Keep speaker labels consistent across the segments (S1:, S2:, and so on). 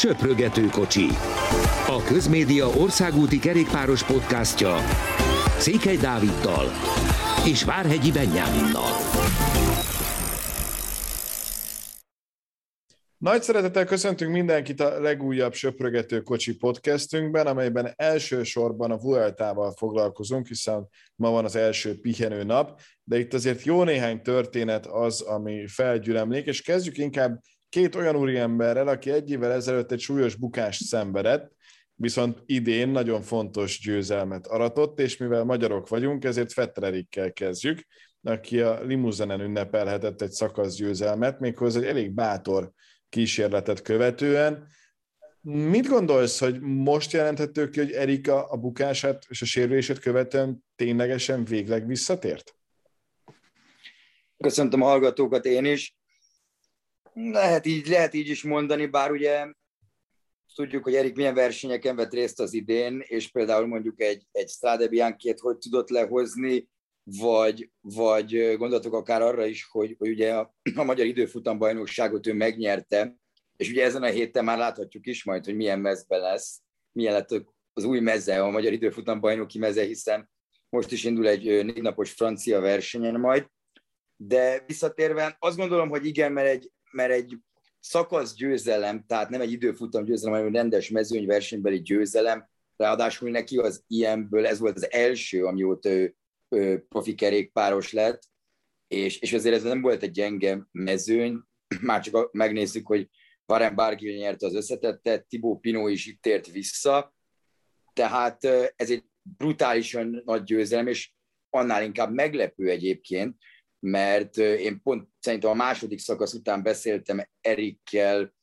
S1: Söprögető kocsi. A Közmédia országúti kerékpáros podcastja Székely Dáviddal és Várhegyi Benyáminnal.
S2: Nagy szeretettel köszöntünk mindenkit a legújabb Söprögető Kocsi podcastünkben, amelyben elsősorban a Vueltával foglalkozunk, hiszen ma van az első pihenő nap, de itt azért jó néhány történet az, ami felgyülemlék, és kezdjük inkább két olyan úriemberrel, aki egy évvel ezelőtt egy súlyos bukást szenvedett, viszont idén nagyon fontos győzelmet aratott, és mivel magyarok vagyunk, ezért Fettererikkel kezdjük, aki a limuzenen ünnepelhetett egy szakasz győzelmet, méghozzá egy elég bátor kísérletet követően. Mit gondolsz, hogy most jelenthető ki, hogy Erika a bukását és a sérülését követően ténylegesen végleg visszatért?
S3: Köszöntöm a hallgatókat én is. Lehet így, lehet így is mondani, bár ugye tudjuk, hogy Erik milyen versenyeken vett részt az idén, és például mondjuk egy, egy Strade bianchi hogy tudott lehozni, vagy, vagy gondoltok akár arra is, hogy, hogy ugye a, a magyar időfutambajnokságot ő megnyerte, és ugye ezen a héten már láthatjuk is majd, hogy milyen mezbe lesz, milyen lett az új meze, a magyar időfutambajnoki meze, hiszen most is indul egy négy napos francia versenyen majd, de visszatérve azt gondolom, hogy igen, mert egy, mert egy szakasz győzelem, tehát nem egy időfutam győzelem, hanem egy rendes mezőnyversenybeli győzelem, ráadásul neki az ilyenből, ez volt az első, amióta ő, ő profi kerékpáros lett, és, és azért ez nem volt egy gyenge mezőny, már csak megnézzük, hogy Varen Bargil nyerte az összetettet, Tibó Pinó is itt ért vissza, tehát ez egy brutálisan nagy győzelem, és annál inkább meglepő egyébként, mert én pont szerintem a második szakasz után beszéltem Erikkel,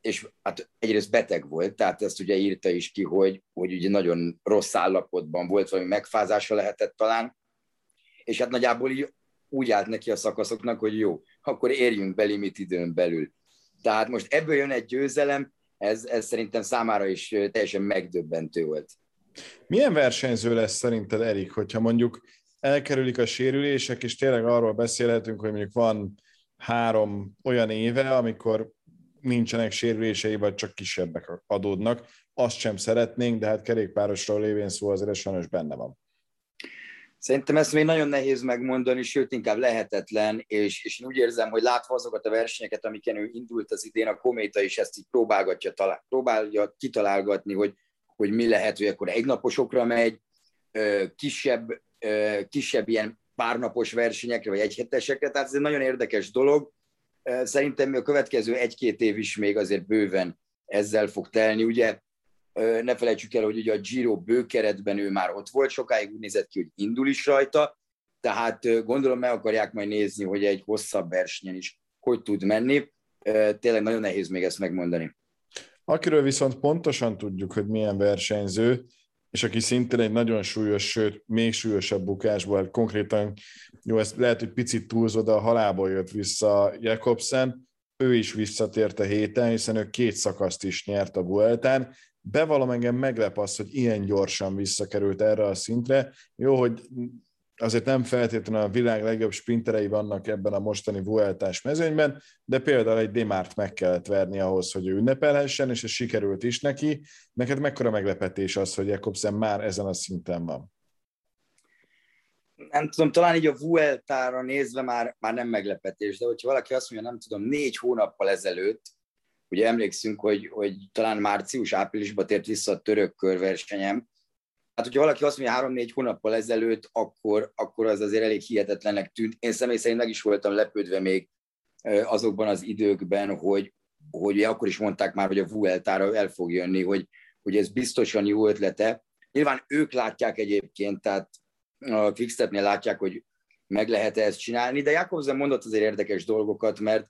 S3: és hát egyrészt beteg volt, tehát ezt ugye írta is ki, hogy, hogy ugye nagyon rossz állapotban volt, valami megfázása lehetett talán, és hát nagyjából így úgy állt neki a szakaszoknak, hogy jó, akkor érjünk be limit időn belül. Tehát most ebből jön egy győzelem, ez, ez szerintem számára is teljesen megdöbbentő volt.
S2: Milyen versenyző lesz szerinted Erik, hogyha mondjuk elkerülik a sérülések, és tényleg arról beszélhetünk, hogy mondjuk van három olyan éve, amikor nincsenek sérülései, vagy csak kisebbek adódnak. Azt sem szeretnénk, de hát kerékpárosról lévén szó azért sajnos benne van.
S3: Szerintem ezt még nagyon nehéz megmondani, sőt inkább lehetetlen, és, és én úgy érzem, hogy látva azokat a versenyeket, amiken ő indult az idén, a Kométa is ezt így próbálgatja, talál, próbálja kitalálgatni, hogy, hogy mi lehet, hogy akkor egynaposokra megy, kisebb kisebb ilyen párnapos versenyekre, vagy egyhetesekre, tehát ez egy nagyon érdekes dolog. Szerintem a következő egy-két év is még azért bőven ezzel fog telni. Ugye ne felejtsük el, hogy ugye a Giro bőkeretben ő már ott volt, sokáig úgy nézett ki, hogy indul is rajta, tehát gondolom meg akarják majd nézni, hogy egy hosszabb versenyen is hogy tud menni. Tényleg nagyon nehéz még ezt megmondani.
S2: Akiről viszont pontosan tudjuk, hogy milyen versenyző, és aki szintén egy nagyon súlyos, sőt, még súlyosabb bukásból, konkrétan, jó, ezt lehet, hogy picit túlzod, a halából jött vissza Jakobsen, ő is visszatért a héten, hiszen ő két szakaszt is nyert a Vueltán. Bevallom engem meglep az, hogy ilyen gyorsan visszakerült erre a szintre. Jó, hogy azért nem feltétlenül a világ legjobb sprinterei vannak ebben a mostani Vueltás mezőnyben, de például egy Demárt meg kellett verni ahhoz, hogy ő ünnepelhessen, és ez sikerült is neki. Neked mekkora meglepetés az, hogy Jakobsen már ezen a szinten van?
S3: Nem tudom, talán így a Vueltára nézve már, már nem meglepetés, de hogyha valaki azt mondja, nem tudom, négy hónappal ezelőtt, ugye emlékszünk, hogy, hogy talán március-áprilisban tért vissza a török körversenyem, Hát, hogyha valaki azt mondja három-négy hónappal ezelőtt, akkor, akkor az azért elég hihetetlennek tűnt. Én személy szerint meg is voltam lepődve még azokban az időkben, hogy, hogy akkor is mondták már, hogy a Vueltára el fog jönni, hogy, hogy ez biztosan jó ötlete. Nyilván ők látják egyébként, tehát a Quickstepnél látják, hogy meg lehet -e ezt csinálni, de Jakobsen mondott azért érdekes dolgokat, mert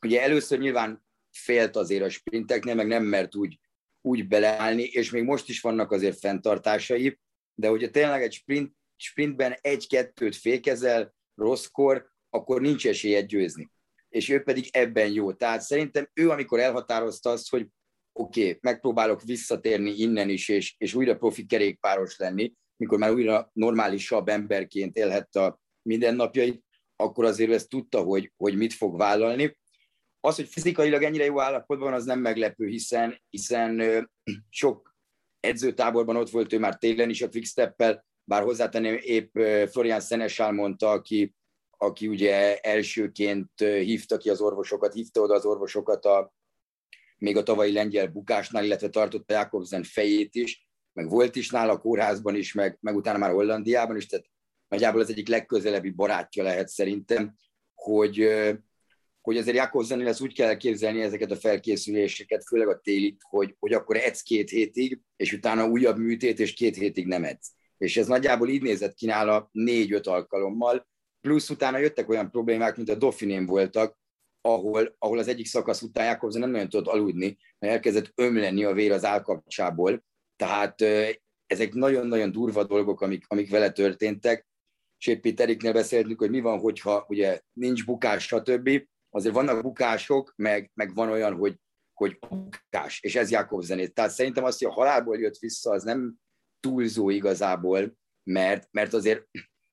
S3: ugye először nyilván félt azért a sprinteknél, meg nem mert úgy úgy beleállni, és még most is vannak azért fenntartásai, de hogyha tényleg egy sprint, sprintben egy-kettőt fékezel rosszkor, akkor nincs esélye győzni. És ő pedig ebben jó. Tehát szerintem ő, amikor elhatározta azt, hogy oké, okay, megpróbálok visszatérni innen is, és, és újra profi kerékpáros lenni, mikor már újra normálisabb emberként élhette a mindennapjait, akkor azért ezt tudta, hogy, hogy mit fog vállalni. Az, hogy fizikailag ennyire jó állapotban, az nem meglepő, hiszen, hiszen sok edzőtáborban ott volt ő már télen is a Quickstep-pel, bár hozzátenném épp Florian Szenesál mondta, aki, aki ugye elsőként hívta ki az orvosokat, hívta oda az orvosokat a, még a tavalyi lengyel bukásnál, illetve tartotta Jakobsen fejét is, meg volt is nála a kórházban is, meg, meg utána már Hollandiában is, tehát nagyjából az egyik legközelebbi barátja lehet szerintem, hogy, hogy azért Jakobsennél ezt úgy kell képzelni ezeket a felkészüléseket, főleg a télit, hogy, hogy akkor edz két hétig, és utána újabb műtét, és két hétig nem edz. És ez nagyjából így nézett ki nála négy-öt alkalommal, plusz utána jöttek olyan problémák, mint a Dauphinén voltak, ahol, ahol az egyik szakasz után Jakobsen nem nagyon tudott aludni, mert elkezdett ömleni a vér az állkapcsából. Tehát ezek nagyon-nagyon durva dolgok, amik, amik vele történtek, és épp beszéltünk, hogy mi van, hogyha ugye nincs bukás, stb. Azért vannak bukások, meg, meg van olyan, hogy, hogy bukás, és ez zenét. Tehát szerintem azt, hogy a halálból jött vissza, az nem túlzó igazából, mert, mert azért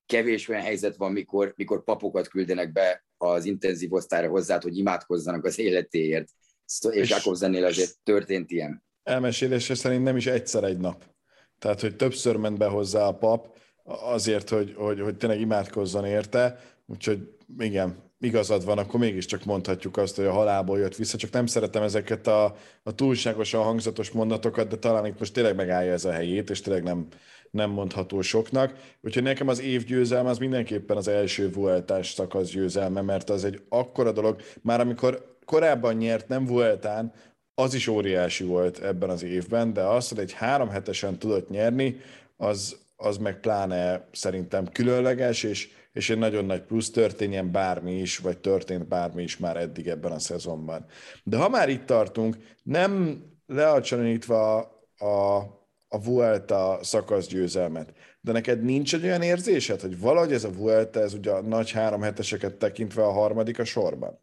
S3: kevés olyan helyzet van, mikor, mikor papokat küldenek be az intenzív osztályra hozzá, hogy imádkozzanak az életéért. És, és zennél azért történt ilyen.
S2: Elmesélése szerint nem is egyszer egy nap. Tehát, hogy többször ment be hozzá a pap, azért, hogy, hogy, hogy tényleg imádkozzon érte, úgyhogy igen, igazad van, akkor mégiscsak mondhatjuk azt, hogy a halálból jött vissza, csak nem szeretem ezeket a, a túlságosan hangzatos mondatokat, de talán itt most tényleg megállja ez a helyét, és tényleg nem, nem mondható soknak. Úgyhogy nekem az év győzelme az mindenképpen az első Vueltás szakasz győzelme, mert az egy akkora dolog, már amikor korábban nyert, nem Vueltán, az is óriási volt ebben az évben, de az, hogy egy három hetesen tudott nyerni, az, az meg pláne szerintem különleges, és, és egy nagyon nagy plusz történjen bármi is, vagy történt bármi is már eddig ebben a szezonban. De ha már itt tartunk, nem leacsanítva a, a Vuelta szakaszgyőzelmet, de neked nincs egy olyan érzésed, hogy valahogy ez a Vuelta, ez ugye a nagy három heteseket tekintve a harmadik a sorban?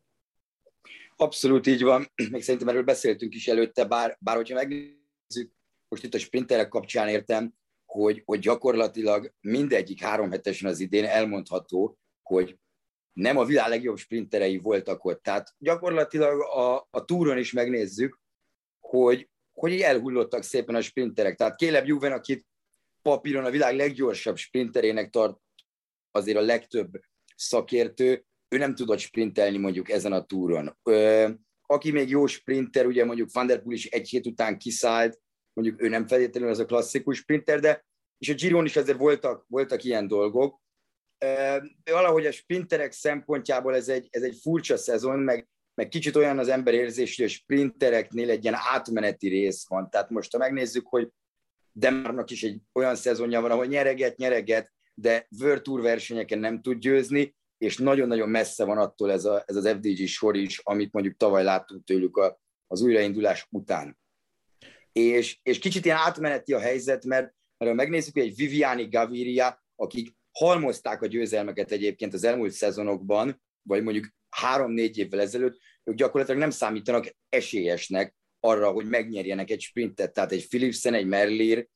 S3: Abszolút így van, még szerintem erről beszéltünk is előtte, bár, bár hogyha megnézzük, most itt a sprinterek kapcsán értem, hogy, hogy gyakorlatilag mindegyik három hetesen az idén elmondható, hogy nem a világ legjobb sprinterei voltak ott. Tehát gyakorlatilag a, a túron is megnézzük, hogy, hogy elhullottak szépen a sprinterek. Tehát Kéleb Juven, akit papíron a világ leggyorsabb sprinterének tart azért a legtöbb szakértő, ő nem tudott sprintelni mondjuk ezen a túron. Ö, aki még jó sprinter, ugye mondjuk Van der Poel is egy hét után kiszállt, mondjuk ő nem feltétlenül az a klasszikus sprinter, de és a Giron is azért voltak, voltak ilyen dolgok. Valahogy a sprinterek szempontjából ez egy, ez egy furcsa szezon, meg, meg kicsit olyan az ember érzés, hogy a sprintereknél egy ilyen átmeneti rész van. Tehát most, ha megnézzük, hogy Demarnak is egy olyan szezonja van, ahol nyereget, nyereget, de World Tour versenyeken nem tud győzni, és nagyon-nagyon messze van attól ez, a, ez az FDG sor is, amit mondjuk tavaly láttunk tőlük a, az újraindulás után. És, és kicsit ilyen átmeneti a helyzet, mert, mert ha megnézzük, egy Viviani Gaviria, akik halmozták a győzelmeket egyébként az elmúlt szezonokban, vagy mondjuk három-négy évvel ezelőtt, ők gyakorlatilag nem számítanak esélyesnek arra, hogy megnyerjenek egy sprintet. Tehát egy Philipsen, egy Merlier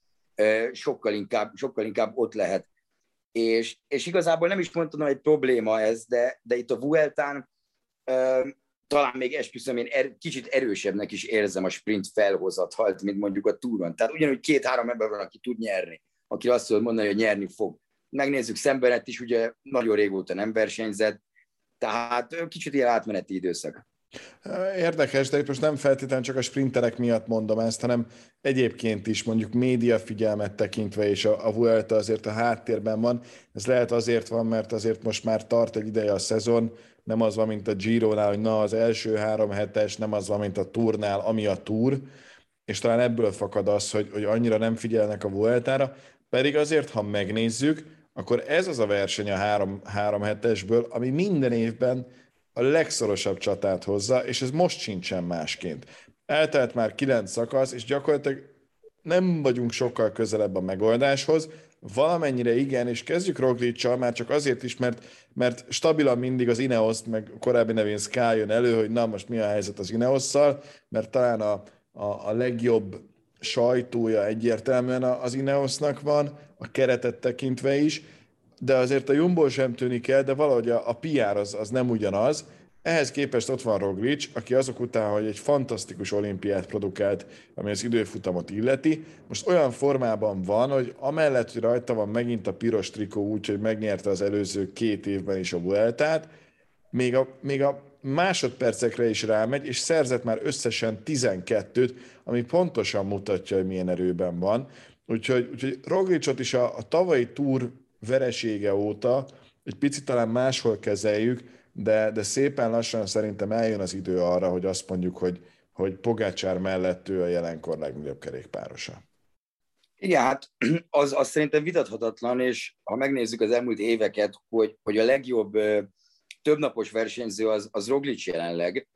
S3: sokkal inkább, sokkal inkább ott lehet és, és igazából nem is mondtam, hogy probléma ez, de, de itt a Vueltán talán még esküszöm, én er, kicsit erősebbnek is érzem a sprint felhozatalt, mint mondjuk a túron. Tehát ugyanúgy két-három ember van, aki tud nyerni, aki azt tudod mondani, hogy nyerni fog. Megnézzük, Szembenet is ugye nagyon régóta nem versenyzett, tehát kicsit ilyen átmeneti időszak.
S2: Érdekes, de itt most nem feltétlenül csak a sprinterek miatt mondom ezt, hanem egyébként is mondjuk média figyelmet tekintve, és a, a Vuelta azért a háttérben van. Ez lehet azért van, mert azért most már tart egy ideje a szezon, nem az van, mint a Giro-nál, hogy na az első három hetes, nem az van, mint a Tournál, ami a Tour, és talán ebből fakad az, hogy, hogy annyira nem figyelnek a Vueltára, pedig azért, ha megnézzük, akkor ez az a verseny a három, három hetesből, ami minden évben a legszorosabb csatát hozza, és ez most sincsen másként. Eltelt már kilenc szakasz, és gyakorlatilag nem vagyunk sokkal közelebb a megoldáshoz, valamennyire igen, és kezdjük roglic már csak azért is, mert, mert stabilan mindig az Ineos, meg korábbi nevén Sky jön elő, hogy na most mi a helyzet az Ineosszal, mert talán a, a, a legjobb sajtója egyértelműen az Ineosnak van, a keretet tekintve is, de azért a Jumbo sem tűnik el, de valahogy a, a PR az, az nem ugyanaz. Ehhez képest ott van Roglic, aki azok után, hogy egy fantasztikus olimpiát produkált, ami az időfutamot illeti, most olyan formában van, hogy amellett, hogy rajta van megint a piros trikó úgy, hogy megnyerte az előző két évben is a Vueltát, még a, még a másodpercekre is rámegy, és szerzett már összesen 12-t, ami pontosan mutatja, hogy milyen erőben van. Úgyhogy, úgyhogy Roglicot is a, a tavalyi túr veresége óta egy picit talán máshol kezeljük, de, de szépen lassan szerintem eljön az idő arra, hogy azt mondjuk, hogy, hogy Pogácsár mellett ő a jelenkor legnagyobb kerékpárosa.
S3: Igen, hát az, az szerintem vitathatatlan, és ha megnézzük az elmúlt éveket, hogy, hogy a legjobb többnapos versenyző az, az Roglic jelenleg,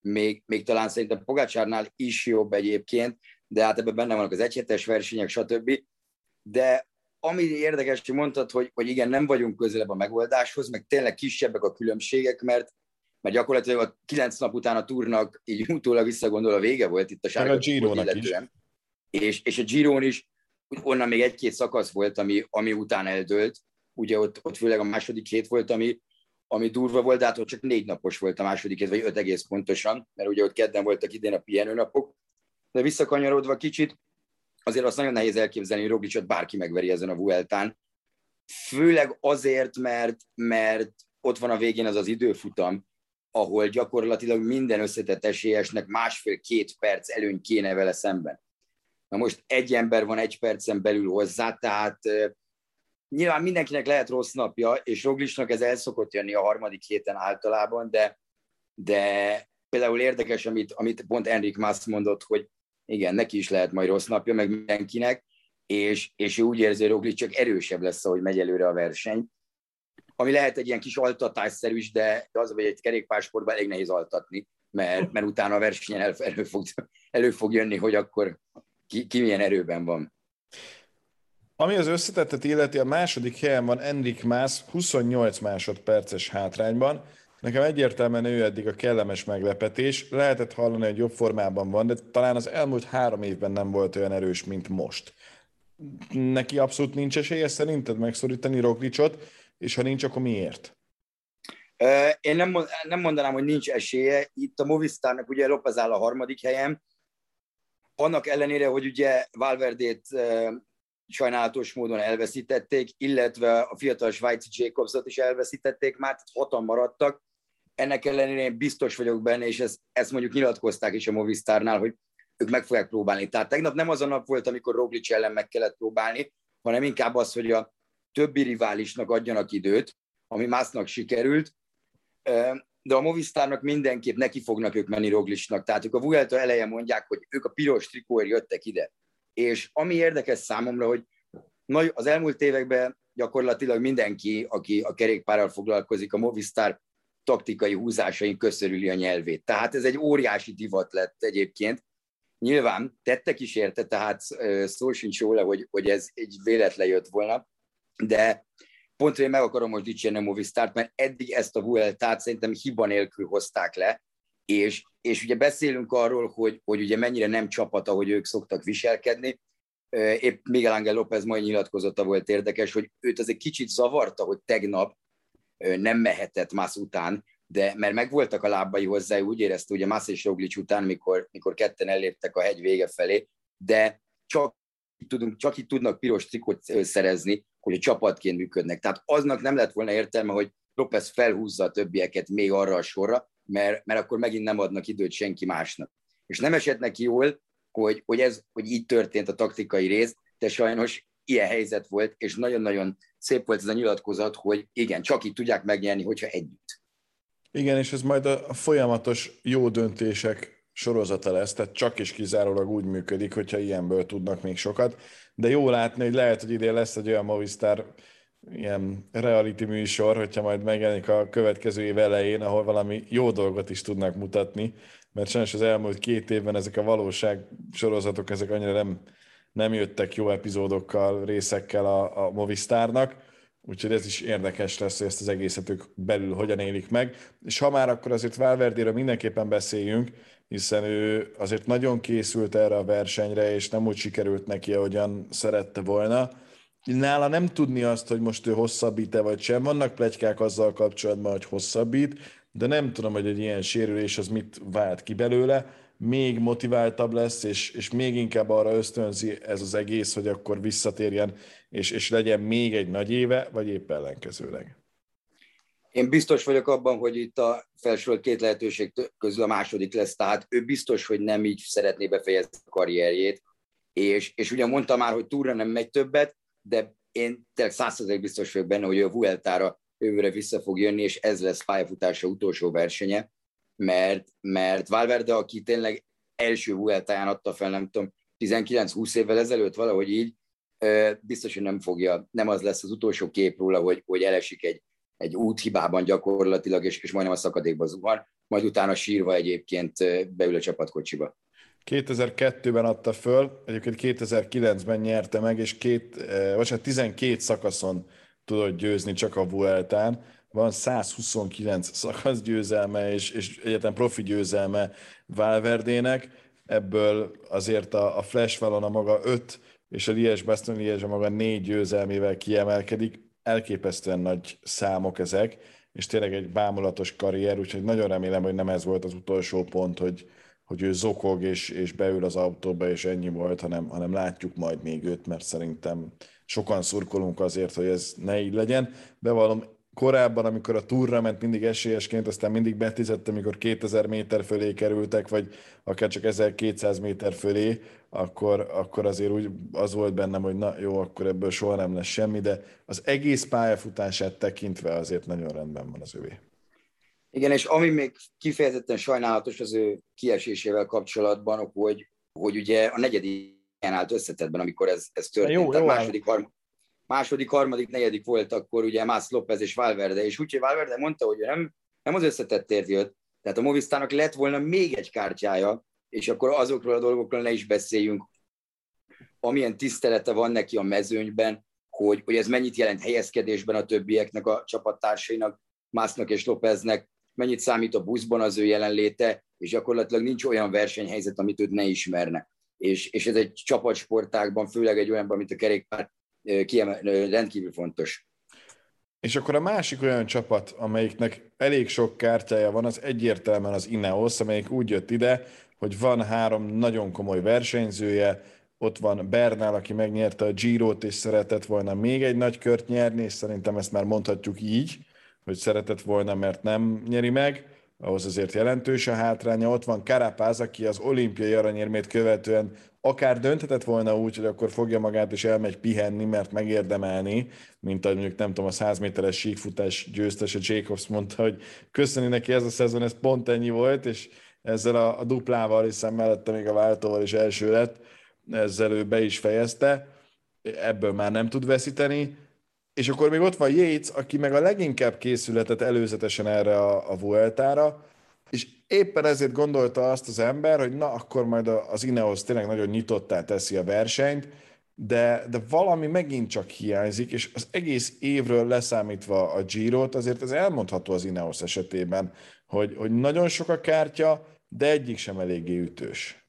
S3: még, még talán szerintem Pogácsárnál is jobb egyébként, de hát ebben benne vannak az egyhetes versenyek, stb. De ami érdekes, hogy mondtad, hogy, hogy igen, nem vagyunk közelebb a megoldáshoz, meg tényleg kisebbek a különbségek, mert, mert gyakorlatilag a kilenc nap után a túrnak így utólag visszagondol a vége volt itt a sárga
S2: a giro is.
S3: És, és a Giron is, onnan még egy-két szakasz volt, ami, ami után eldőlt, ugye ott, ott főleg a második hét volt, ami, ami durva volt, de hát ott csak négy napos volt a második hét, vagy öt egész pontosan, mert ugye ott kedden voltak idén a pihenőnapok. De visszakanyarodva kicsit, azért azt nagyon nehéz elképzelni, hogy Roglicot bárki megveri ezen a Vueltán. Főleg azért, mert, mert ott van a végén az az időfutam, ahol gyakorlatilag minden összetett esélyesnek másfél-két perc előny kéne vele szemben. Na most egy ember van egy percen belül hozzá, tehát nyilván mindenkinek lehet rossz napja, és Roglisnak ez el szokott jönni a harmadik héten általában, de, de például érdekes, amit, amit pont Enrik Mász mondott, hogy igen, neki is lehet majd rossz napja, meg mindenkinek, és, és ő úgy érzi, hogy Roglic csak erősebb lesz, ahogy megy előre a verseny. Ami lehet egy ilyen kis altatásszerű is, de az, hogy egy kerékpársportban elég nehéz altatni, mert, mert utána a versenyen elő, elő, fog, elő fog jönni, hogy akkor ki, ki milyen erőben van.
S2: Ami az összetettet illeti, a második helyen van Enrik Mász 28 másodperces hátrányban, Nekem egyértelműen ő eddig a kellemes meglepetés. Lehetett hallani, hogy jobb formában van, de talán az elmúlt három évben nem volt olyan erős, mint most. Neki abszolút nincs esélye szerinted megszorítani Roglicot, és ha nincs, akkor miért?
S3: Én nem, nem mondanám, hogy nincs esélye. Itt a Movistarnak ugye Lopez áll a harmadik helyen. Annak ellenére, hogy ugye Valverdét sajnálatos módon elveszítették, illetve a fiatal Svájci Jacobsot is elveszítették, már hatan maradtak, ennek ellenére én biztos vagyok benne, és ezt, ezt mondjuk nyilatkozták is a Movistarnál, hogy ők meg fogják próbálni. Tehát tegnap nem az a nap volt, amikor Roglic ellen meg kellett próbálni, hanem inkább az, hogy a többi riválisnak adjanak időt, ami másnak sikerült, de a Movistarnak mindenképp neki fognak ők menni Roglicnak. Tehát ők a Vuelta eleje mondják, hogy ők a piros trikóért jöttek ide. És ami érdekes számomra, hogy az elmúlt években gyakorlatilag mindenki, aki a kerékpárral foglalkozik, a Movistar taktikai húzásain köszörüli a nyelvét. Tehát ez egy óriási divat lett egyébként. Nyilván tettek is érte, tehát szó sincs róla, hogy, hogy ez egy véletlen jött volna, de pont én meg akarom most dicsérni a Movistart, mert eddig ezt a Vueltát szerintem hiba nélkül hozták le, és, és ugye beszélünk arról, hogy, hogy ugye mennyire nem csapat, ahogy ők szoktak viselkedni. Épp Miguel Ángel López majd nyilatkozata volt érdekes, hogy őt az egy kicsit zavarta, hogy tegnap nem mehetett Mász után, de mert megvoltak a lábai hozzá, úgy érezte ugye Mász és Roglic után, mikor, mikor ketten elléptek a hegy vége felé, de csak tudunk, csak itt tudnak piros trikot szerezni, hogy a csapatként működnek. Tehát aznak nem lett volna értelme, hogy López felhúzza a többieket még arra a sorra, mert, mert akkor megint nem adnak időt senki másnak. És nem esett neki jól, hogy, hogy, ez, hogy így történt a taktikai rész, de sajnos ilyen helyzet volt, és nagyon-nagyon szép volt ez a nyilatkozat, hogy igen, csak így tudják megnyerni, hogyha együtt.
S2: Igen, és ez majd a folyamatos jó döntések sorozata lesz, tehát csak is kizárólag úgy működik, hogyha ilyenből tudnak még sokat. De jó látni, hogy lehet, hogy idén lesz egy olyan Movistar ilyen reality műsor, hogyha majd megjelenik a következő év elején, ahol valami jó dolgot is tudnak mutatni, mert sajnos az elmúlt két évben ezek a valóság sorozatok, ezek annyira nem, nem jöttek jó epizódokkal, részekkel a, a Movistárnak, úgyhogy ez is érdekes lesz, hogy ezt az egészet ők belül hogyan élik meg. És ha már akkor azért Valverdéről mindenképpen beszéljünk, hiszen ő azért nagyon készült erre a versenyre, és nem úgy sikerült neki, ahogyan szerette volna. Nála nem tudni azt, hogy most ő hosszabbít-e vagy sem. Vannak plegykák azzal kapcsolatban, hogy hosszabbít, de nem tudom, hogy egy ilyen sérülés az mit vált ki belőle, még motiváltabb lesz, és, és még inkább arra ösztönzi ez az egész, hogy akkor visszatérjen, és, és legyen még egy nagy éve, vagy épp ellenkezőleg.
S3: Én biztos vagyok abban, hogy itt a felsorolt két lehetőség közül a második lesz, tehát ő biztos, hogy nem így szeretné befejezni a karrierjét, és, és ugye mondta már, hogy túra nem megy többet, de én tényleg százszerzék biztos vagyok benne, hogy a Vueltára jövőre vissza fog jönni, és ez lesz pályafutása utolsó versenye, mert, mert Valverde, aki tényleg első Vueltáján adta fel, nem tudom, 19-20 évvel ezelőtt valahogy így, biztos, hogy nem fogja, nem az lesz az utolsó kép róla, hogy, hogy elesik egy, egy úthibában gyakorlatilag, és, és majdnem a szakadékba zuhan, majd utána sírva egyébként beül a csapatkocsiba.
S2: 2002-ben adta föl, egyébként 2009-ben nyerte meg, és két, vagy hát 12 szakaszon tudott győzni csak a Vueltán. Van 129 szakasz győzelme, és, és egyetlen profi győzelme Valverdének. Ebből azért a, a Flash a maga 5, és a Lies Baston Lies a maga 4 győzelmével kiemelkedik. Elképesztően nagy számok ezek, és tényleg egy bámulatos karrier, úgyhogy nagyon remélem, hogy nem ez volt az utolsó pont, hogy, hogy ő zokog és, és beül az autóba, és ennyi volt, hanem, hanem látjuk majd még őt, mert szerintem sokan szurkolunk azért, hogy ez ne így legyen. Bevallom, korábban, amikor a túrra ment mindig esélyesként, aztán mindig betizettem, amikor 2000 méter fölé kerültek, vagy akár csak 1200 méter fölé, akkor, akkor azért úgy az volt bennem, hogy na jó, akkor ebből soha nem lesz semmi, de az egész pályafutását tekintve azért nagyon rendben van az övé.
S3: Igen, és ami még kifejezetten sajnálatos az ő kiesésével kapcsolatban, hogy, hogy ugye a negyedik állt összetetben, amikor ez, ez történt. Jó, jó, második, harm, második, harmadik, negyedik volt akkor ugye Mász López és Valverde, és úgyhogy Valverde mondta, hogy nem, nem az összetettért jött, tehát a Movistának lett volna még egy kártyája, és akkor azokról a dolgokról ne is beszéljünk, amilyen tisztelete van neki a mezőnyben, hogy, hogy ez mennyit jelent helyezkedésben a többieknek, a csapattársainak, Másznak és Lópeznek, mennyit számít a buszban az ő jelenléte, és gyakorlatilag nincs olyan versenyhelyzet, amit őt ne ismerne. És, és ez egy csapatsportákban, főleg egy olyanban, mint a kerékpár, kiemel, rendkívül fontos.
S2: És akkor a másik olyan csapat, amelyiknek elég sok kártyája van, az egyértelműen az Ineos, amelyik úgy jött ide, hogy van három nagyon komoly versenyzője, ott van Bernál, aki megnyerte a Giro-t, és szeretett volna még egy nagy kört nyerni, és szerintem ezt már mondhatjuk így, hogy szeretett volna, mert nem nyeri meg, ahhoz azért jelentős a hátránya. Ott van Karapáz, aki az olimpiai aranyérmét követően akár dönthetett volna úgy, hogy akkor fogja magát és elmegy pihenni, mert megérdemelni, mint ahogy mondjuk nem tudom, a 100 méteres síkfutás győztese Jacobs mondta, hogy köszöni neki ez a szezon, ez pont ennyi volt, és ezzel a, a duplával, hiszen mellette még a váltóval is első lett, ezzel ő be is fejezte, ebből már nem tud veszíteni, és akkor még ott van Yates, aki meg a leginkább készületet előzetesen erre a, a Vueltára, és éppen ezért gondolta azt az ember, hogy na, akkor majd az Ineos tényleg nagyon nyitottá teszi a versenyt, de, de valami megint csak hiányzik, és az egész évről leszámítva a Giro-t, azért ez elmondható az Ineos esetében, hogy, hogy nagyon sok a kártya, de egyik sem eléggé ütős.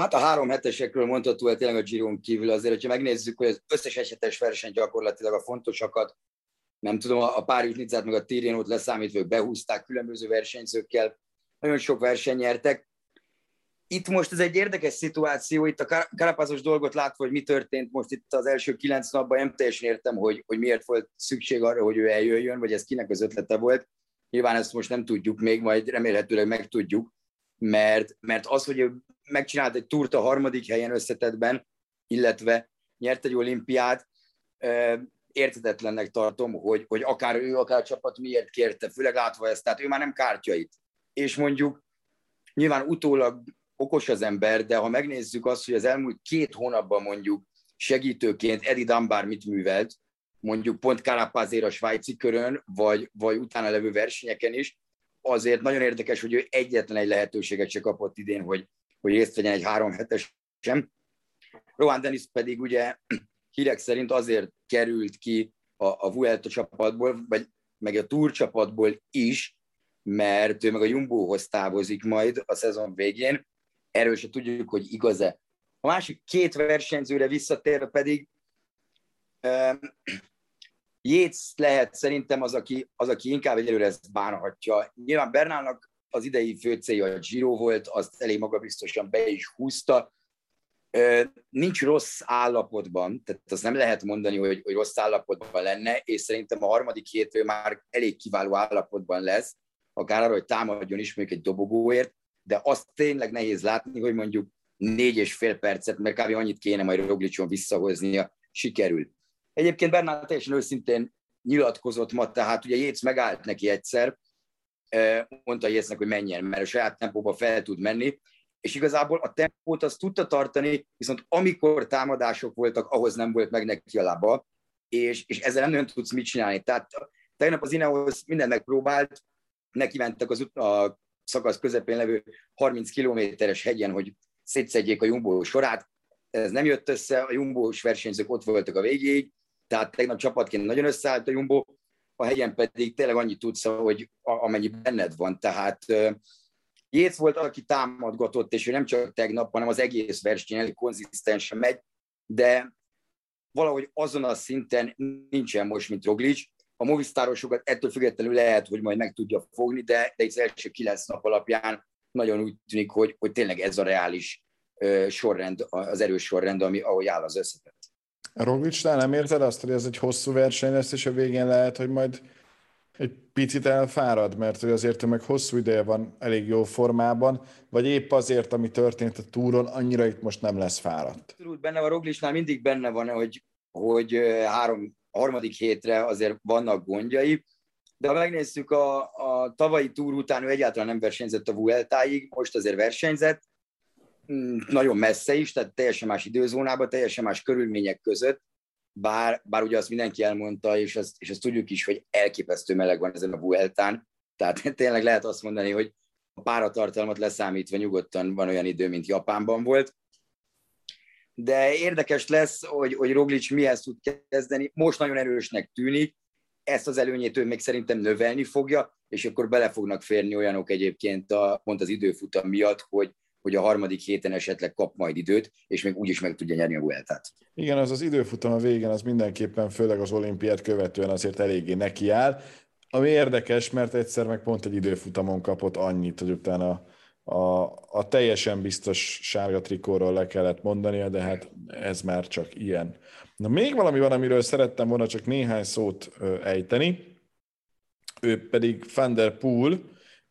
S3: Hát a három hetesekről mondható el tényleg a Giron kívül azért, hogyha megnézzük, hogy az összes esetes verseny gyakorlatilag a fontosakat, nem tudom, a Párizs Nizzát meg a Tirénót leszámítva, ők behúzták különböző versenyzőkkel, nagyon sok verseny nyertek. Itt most ez egy érdekes szituáció, itt a karapázos dolgot látva, hogy mi történt most itt az első kilenc napban, nem teljesen értem, hogy, hogy miért volt szükség arra, hogy ő eljöjjön, vagy ez kinek az ötlete volt. Nyilván ezt most nem tudjuk még, majd remélhetőleg megtudjuk, mert, mert az, hogy megcsinált egy túrt a harmadik helyen összetetben, illetve nyert egy olimpiát, értetetlennek tartom, hogy, hogy akár ő, akár a csapat miért kérte, főleg látva ezt, tehát ő már nem kártyait. És mondjuk nyilván utólag okos az ember, de ha megnézzük azt, hogy az elmúlt két hónapban mondjuk segítőként Edi Dunbar mit művelt, mondjuk pont Carapazér a svájci körön, vagy, vagy utána levő versenyeken is, azért nagyon érdekes, hogy ő egyetlen egy lehetőséget se kapott idén, hogy, hogy részt vegyen egy három hetes sem. Rohan Dennis pedig ugye hírek szerint azért került ki a, a Vuelta csapatból, vagy meg a Tour csapatból is, mert ő meg a Jumbohoz távozik majd a szezon végén. Erről se tudjuk, hogy igaz-e. A másik két versenyzőre visszatérve pedig Jéz lehet szerintem az, aki, az, aki inkább egyelőre ezt bánhatja. Nyilván Bernálnak az idei fő célja a Giro volt, azt elég magabiztosan be is húzta. Nincs rossz állapotban, tehát azt nem lehet mondani, hogy, hogy rossz állapotban lenne, és szerintem a harmadik hétről már elég kiváló állapotban lesz, akár arra, hogy támadjon is mondjuk egy dobogóért, de azt tényleg nehéz látni, hogy mondjuk négy és fél percet, mert kb. annyit kéne majd Roglicson visszahoznia, sikerül. Egyébként Bernál teljesen őszintén nyilatkozott ma, tehát ugye Jéz megállt neki egyszer, mondta Jéznek, hogy menjen, mert a saját tempóba fel tud menni, és igazából a tempót azt tudta tartani, viszont amikor támadások voltak, ahhoz nem volt meg neki a lába, és, és ezzel nem nagyon tudsz mit csinálni. Tehát tegnap az Ineos minden megpróbált, neki mentek az a szakasz közepén levő 30 kilométeres hegyen, hogy szétszedjék a Jumbo sorát. Ez nem jött össze, a jumbo versenyzők ott voltak a végéig, tehát tegnap csapatként nagyon összeállt a Jumbo, a hegyen pedig tényleg annyit tudsz, hogy amennyi benned van. Tehát Jéz volt, aki támadgatott, és ő nem csak tegnap, hanem az egész verseny elég konzisztensen megy, de valahogy azon a szinten nincsen most, mint Roglic. A Movistarosokat ettől függetlenül lehet, hogy majd meg tudja fogni, de, de az első kilenc nap alapján nagyon úgy tűnik, hogy, hogy tényleg ez a reális sorrend, az erős sorrend, ami, ahogy áll az összetett.
S2: Roglicsnál nem érted azt, hogy ez egy hosszú verseny lesz, és a végén lehet, hogy majd egy picit elfárad, mert hogy azért meg hosszú ideje van elég jó formában, vagy épp azért, ami történt a túron, annyira itt most nem lesz fáradt.
S3: Abszolút benne van, Roglicsnál mindig benne van, hogy, hogy három, harmadik hétre azért vannak gondjai, de ha megnézzük a, a tavalyi túr után, ő egyáltalán nem versenyzett a Vueltáig, most azért versenyzett, nagyon messze is, tehát teljesen más időzónában, teljesen más körülmények között, bár, bár ugye azt mindenki elmondta, és azt, és azt tudjuk is, hogy elképesztő meleg van ezen a Vueltán, tehát tényleg lehet azt mondani, hogy a páratartalmat leszámítva nyugodtan van olyan idő, mint Japánban volt. De érdekes lesz, hogy, hogy Roglic mihez tud kezdeni. Most nagyon erősnek tűnik, ezt az előnyét ő még szerintem növelni fogja, és akkor bele fognak férni olyanok egyébként a, pont az időfutam miatt, hogy, hogy a harmadik héten esetleg kap majd időt, és még úgyis meg tudja nyerni a Vueltát.
S2: Igen, az az időfutam a végén, az mindenképpen, főleg az olimpiát követően azért eléggé nekiáll, ami érdekes, mert egyszer meg pont egy időfutamon kapott annyit, hogy utána a, a teljesen biztos sárga trikóról le kellett mondania, de hát ez már csak ilyen. Na még valami van, amiről szerettem volna csak néhány szót ejteni, ő pedig Van der Poel,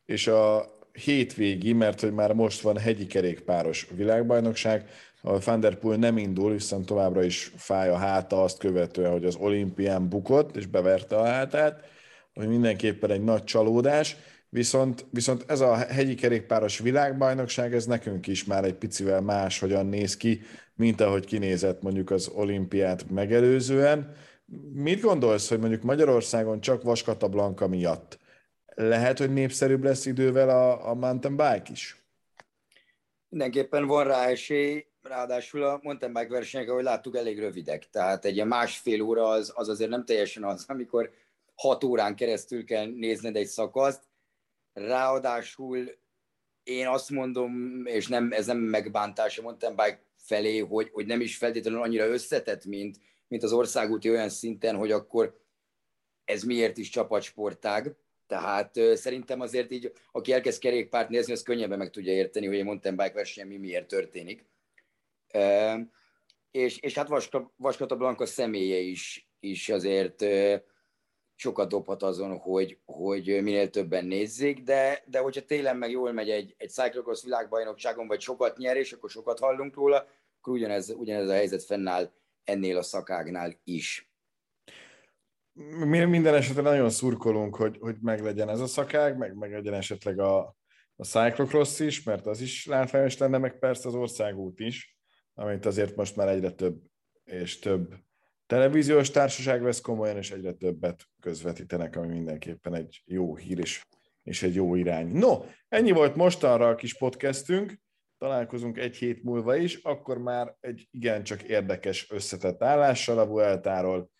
S2: és a hétvégi, mert hogy már most van hegyi kerékpáros világbajnokság, a Van nem indul, viszont továbbra is fáj a háta azt követően, hogy az olimpián bukott, és beverte a hátát, ami mindenképpen egy nagy csalódás, viszont, viszont ez a hegyi kerékpáros világbajnokság, ez nekünk is már egy picivel más, hogyan néz ki, mint ahogy kinézett mondjuk az olimpiát megelőzően. Mit gondolsz, hogy mondjuk Magyarországon csak Vaskata Blanka miatt lehet, hogy népszerűbb lesz idővel a, a mountain bike is?
S3: Mindenképpen van rá esély, ráadásul a mountain bike versenyek, ahogy láttuk, elég rövidek. Tehát egy másfél óra az, az azért nem teljesen az, amikor hat órán keresztül kell nézned egy szakaszt. Ráadásul én azt mondom, és nem, ez nem megbántás a mountain bike felé, hogy, hogy nem is feltétlenül annyira összetett, mint, mint az országúti olyan szinten, hogy akkor ez miért is csapatsportág. Tehát szerintem azért így, aki elkezd kerékpárt nézni, az könnyebben meg tudja érteni, hogy egy mountain bike verseny mi miért történik. És, és hát Vaska, Vaskata Blanka személye is, is azért sokat dobhat azon, hogy, hogy minél többen nézzék, de, de hogyha télen meg jól megy egy, egy cyclocross világbajnokságon, vagy sokat nyer, és akkor sokat hallunk róla, akkor ugyanez, ugyanez a helyzet fennáll ennél a szakágnál is.
S2: Mi minden esetre nagyon szurkolunk, hogy, hogy meglegyen ez a szakág, meg, meg legyen esetleg a, a cyclocross is, mert az is látványos lenne, meg persze az országút is, amit azért most már egyre több és több televíziós társaság vesz komolyan, és egyre többet közvetítenek, ami mindenképpen egy jó hír és, és egy jó irány. No, ennyi volt mostanra a kis podcastünk, találkozunk egy hét múlva is, akkor már egy igencsak érdekes összetett állással a Vueltáról,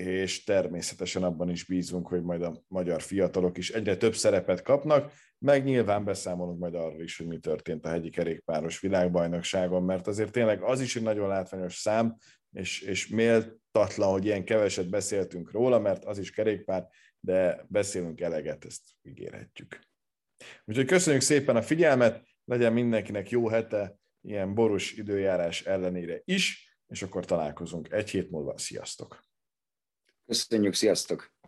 S2: és természetesen abban is bízunk, hogy majd a magyar fiatalok is egyre több szerepet kapnak, meg nyilván beszámolunk majd arról is, hogy mi történt a hegyi kerékpáros világbajnokságon, mert azért tényleg az is egy nagyon látványos szám, és, és méltatlan, hogy ilyen keveset beszéltünk róla, mert az is kerékpár, de beszélünk eleget, ezt ígérhetjük. Úgyhogy köszönjük szépen a figyelmet, legyen mindenkinek jó hete, ilyen boros időjárás ellenére is, és akkor találkozunk egy hét múlva. Sziasztok!
S3: Köszönjük, sziasztok!